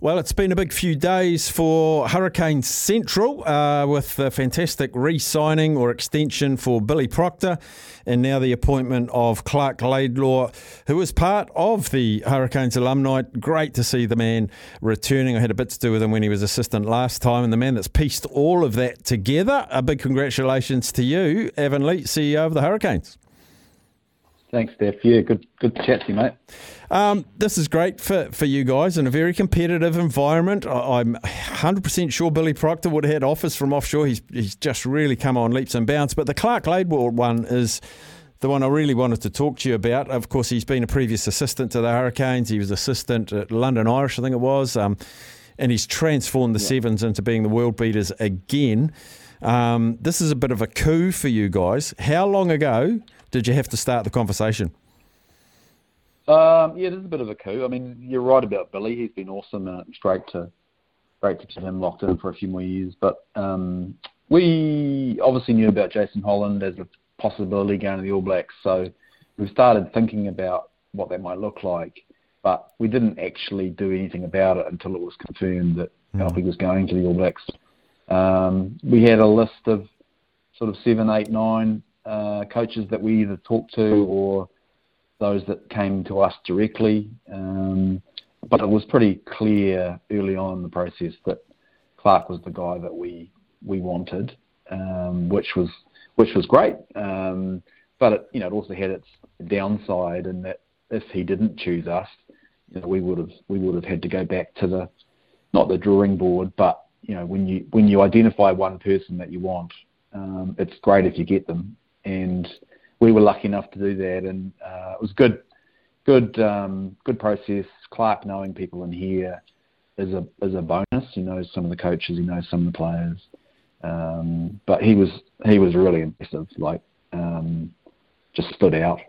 Well, it's been a big few days for Hurricane Central uh, with the fantastic re signing or extension for Billy Proctor and now the appointment of Clark Laidlaw, who was part of the Hurricanes alumni. Great to see the man returning. I had a bit to do with him when he was assistant last time, and the man that's pieced all of that together. A big congratulations to you, Avan Lee, CEO of the Hurricanes. Thanks, Steph. Yeah, good, good to chat to you, mate. Um, this is great for, for you guys in a very competitive environment. I, am 100% sure Billy Proctor would have had offers from offshore. He's, he's just really come on leaps and bounds. But the Clark Laidlaw one is the one I really wanted to talk to you about. Of course, he's been a previous assistant to the Hurricanes. He was assistant at London Irish, I think it was. Um, and he's transformed the yeah. Sevens into being the world beaters again. Um, this is a bit of a coup for you guys. How long ago did you have to start the conversation? Um, yeah, it is a bit of a coup. I mean, you're right about Billy. He's been awesome, and it's great to great to keep him locked in for a few more years. But um, we obviously knew about Jason Holland as a possibility going to the All Blacks, so we started thinking about what that might look like. But we didn't actually do anything about it until it was confirmed that mm. Alfie was going to the All Blacks. Um, we had a list of sort of seven, eight, nine uh, coaches that we either talked to or those that came to us directly. Um, but it was pretty clear early on in the process that Clark was the guy that we we wanted, um, which was which was great. Um, but it, you know, it also had its downside in that if he didn't choose us, you know, we would have we would have had to go back to the not the drawing board, but you know, when you when you identify one person that you want, um, it's great if you get them and we were lucky enough to do that, and uh, it was good, good, um, good process. Clark knowing people in here is a is a bonus. He knows some of the coaches, he knows some of the players, um, but he was he was really impressive. Like um, just stood out.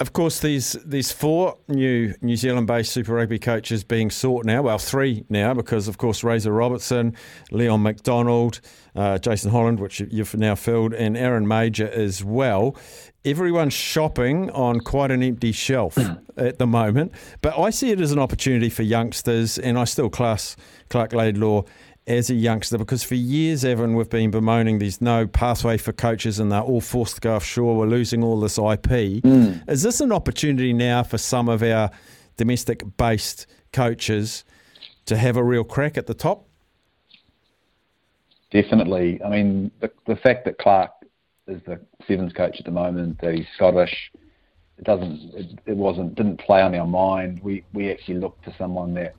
Of course, these these four new New Zealand-based Super Rugby coaches being sought now. Well, three now because, of course, Razor Robertson, Leon MacDonald, uh, Jason Holland, which you've now filled, and Aaron Mauger as well. Everyone's shopping on quite an empty shelf at the moment, but I see it as an opportunity for youngsters, and I still class Clark Laidlaw as a youngster because for years, Avan, we've been bemoaning there's no pathway for coaches and they're all forced to go offshore. We're losing all this IP. Mm. Is this an opportunity now for some of our domestic based coaches to have a real crack at the top? Definitely. I mean, the, the fact that Clark is the Sevens coach at the moment, that he's Scottish, it doesn't, it, it wasn't, didn't play on our mind. We we actually looked for someone that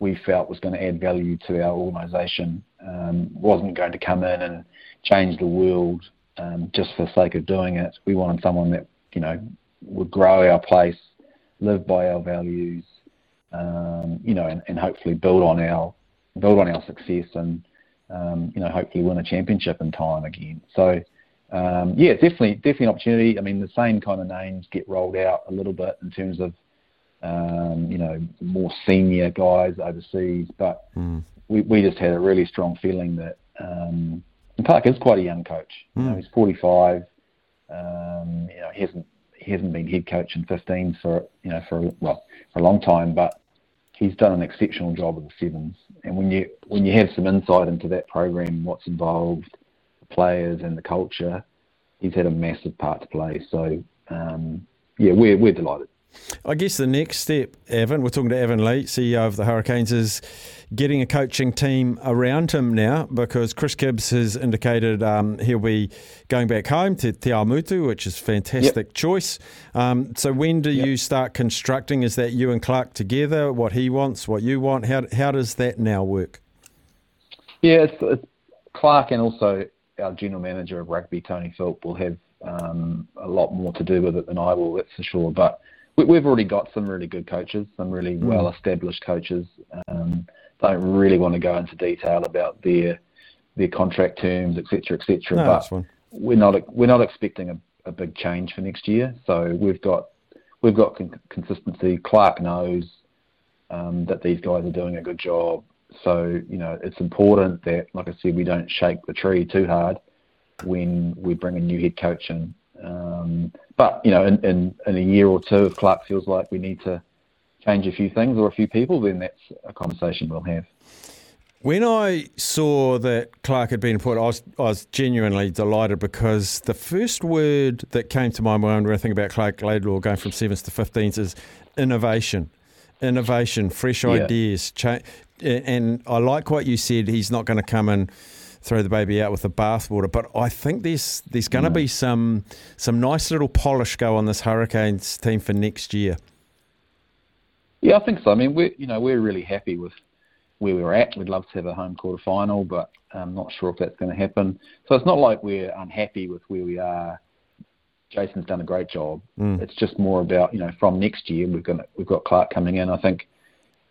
we felt was going to add value to our organisation. Um, wasn't going to come in and change the world um, just for the sake of doing it. We wanted someone that you know would grow our place, live by our values, um, you know, and, and, hopefully build on our build on our success and um, you know hopefully win a championship in time again. So. Um, yeah, definitely, definitely an opportunity. I mean, the same kind of names get rolled out a little bit in terms of um, you know, more senior guys overseas. But mm. we, we just had a really strong feeling that um, Clark is quite a young coach. Mm. You know, hmm. he's 45. Um, you know, he hasn't he hasn't been head coach in 15 for you know for well for a long time, but he's done an exceptional job with the sevens. And when you when you have some insight into that program, what's involved, the players and the culture, he's had a massive part to play. So um, yeah, we're we're delighted. I guess the next step, Avan, we're talking to Avan Lee, CEO of the Hurricanes, is getting a coaching team around him now because Chris Gibbes has indicated um, he'll be going back home to Te Awamutu, which is a fantastic yep. choice. Um, so when do yep. you start constructing? Is that you and Clark together? What he wants, what you want? How, how does that now work? Yeah, it's, it's Clark and also our general manager of rugby, Tony Philp, will have um, a lot more to do with it than I will, that's for sure. But we, have already got some really good coaches, some really mm. well established coaches. Um, don't really want to go into detail about their their contract terms, etc., etc. No, but we're not we're not expecting a, a, big change for next year. So we've got we've got con- consistency. Clark knows um, that these guys are doing a good job. So you know it's important that, like I said, we don't shake the tree too hard when we bring a new head coach in. Um, but you know, in, in, in a year or two, if Clark feels like we need to change a few things or a few people, then that's a conversation we'll have. When I saw that Clark had been appointed, I was, I was genuinely delighted because the first word that came to my mind when I think about Clark Laidlaw going from sevens to 15s is innovation. Innovation, fresh yeah. ideas. Cha- and I like what you said. He's not going to come and throw the baby out with the bathwater, but I think there's there's going to be some some nice little polish go on this Hurricanes team for next year. Yeah, I think so. I mean, we're you know we're really happy with where we're at. We'd love to have a home quarter final, but I'm not sure if that's going to happen. So it's not like we're unhappy with where we are. Jason's done a great job. Mm. It's just more about you know from next year we've got we've got Clark coming in. I think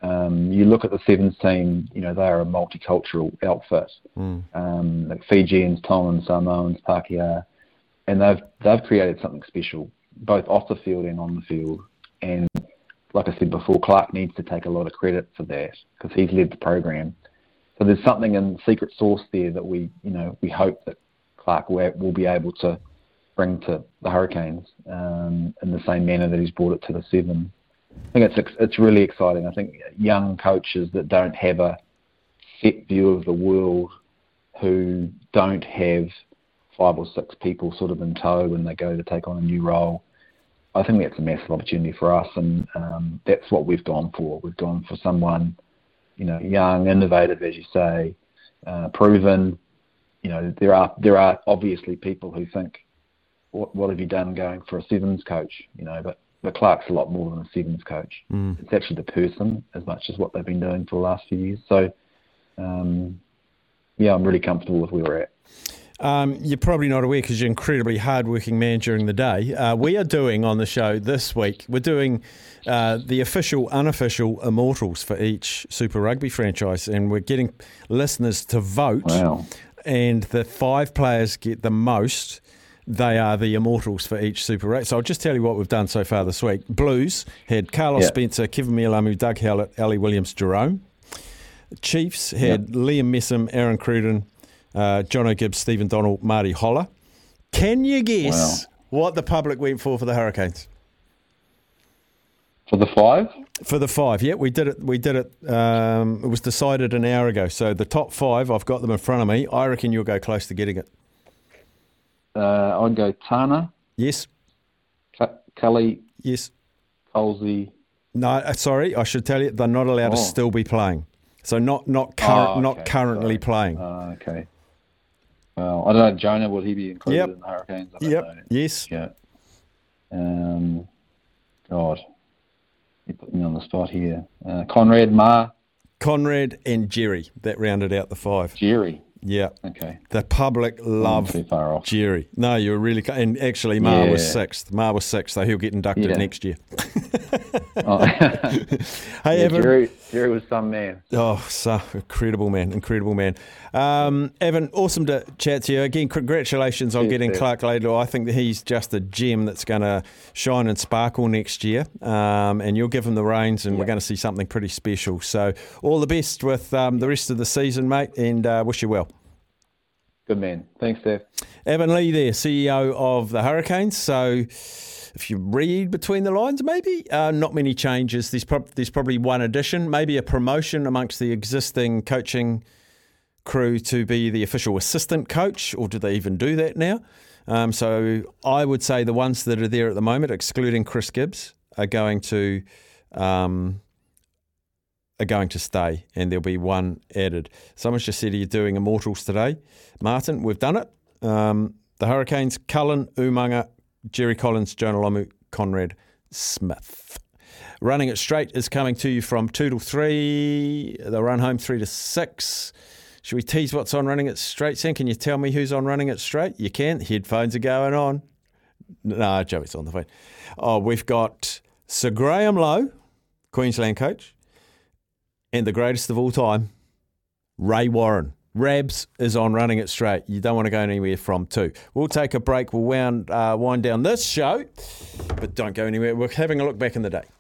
um, you look at the sevens team. You know they are a multicultural outfit. Mm. Um, like Fijians, Tongans, Samoans, Pakeha, and they've they've created something special both off the field and on the field. And like I said before, Clark needs to take a lot of credit for that because he's led the program. So there's something in secret sauce there that we, you know, we hope that Clark will be able to bring to the Hurricanes um, in the same manner that he's brought it to the Seven. I think it's it's really exciting. I think young coaches that don't have a set view of the world, who don't have five or six people sort of in tow when they go to take on a new role, I think that's a massive opportunity for us, and um, that's what we've gone for. We've gone for someone, you know, young, innovative, as you say, uh, proven. You know, there are there are obviously people who think, what what have you done going for a sevens coach? You know, but but Clark's a lot more than a sevens coach. Mm. It's actually the person as much as what they've been doing for the last few years. So, um, yeah, I'm really comfortable with where we're at. Um, you're probably not aware because you're an incredibly hardworking man during the day. Uh, we are doing on the show this week, we're doing uh, the official, unofficial immortals for each Super Rugby franchise, and we're getting listeners to vote. Wow. And the five players get the most. They are the immortals for each Super Rugby. So I'll just tell you what we've done so far this week. Blues had Carlos Spencer, Keven Mealamu, Doug Howlett, Ali Williams, Jerome. Chiefs had Liam Messam, Aaron Cruden, uh, Jono Gibbes, Stephen Donald, Marty Holah. Can you guess wow. what the public went for for the Hurricanes? For the five? For the five, yeah, we did it. We did it. Um, it was decided an hour ago. So the top five, I've got them in front of me. I reckon you'll go close to getting it. Uh, I'd go Tana. Yes. Kelly. Yes. Colsey. No, uh, sorry, I should tell you they're not allowed oh. to still be playing. So not not current, oh, okay. not currently sorry. playing. Uh, okay. Well, I don't know, Jonah, will he be included yep. in the Hurricanes? yep. Know. Yes. Yeah. Um, God, you put me on the spot here. Uh, Conrad, Ma'a. Conrad and Jerry. That rounded out the five. Jerry. Yeah. Okay. The public love Jerry. No, you're really and actually Ma'a yeah. was sixth. Ma'a was sixth, so he'll get inducted yeah. next year. oh. hey, yeah, Avan. Jerry, Jerry was some man. Oh, so incredible man, incredible man. Um, Avan, awesome to chat to you again. Congratulations on yes, getting Clark Laidlaw. I think that he's just a gem that's going to shine and sparkle next year. Um, and you'll give him the reins, and we're going to see something pretty special. So all the best with um, the rest of the season, mate, and uh, wish you well. Good man. Thanks, Dave. Avan Lee there, CEO of the Hurricanes. So if you read between the lines, maybe uh, not many changes. There's, there's probably one addition, maybe a promotion amongst the existing coaching crew to be the official assistant coach, or do they even do that now? Um, so I would say the ones that are there at the moment, excluding Chris Gibbes, are going to um, are going to stay, and there'll be one added. Someone's just said, Are you doing Immortals today? Martin, we've done it. Um, the Hurricanes, Cullen, Umaga, Jerry Collins, Jonah Lomu, Conrad Smith. Running it straight is coming to you from 2 to 3. The run home 3 to 6. Should we tease what's on running it straight, Sam? Can you tell me who's on running it straight? You can. Headphones are going on. No, Joey's on the phone. Oh, we've got Sir Graham Lowe, Queensland coach, and the greatest of all time, Ray Warren. Rabs is on running it straight. You don't want to go anywhere from two. We'll take a break. We'll wound, uh, wind down this show, but don't go anywhere. We're having a look back in the day.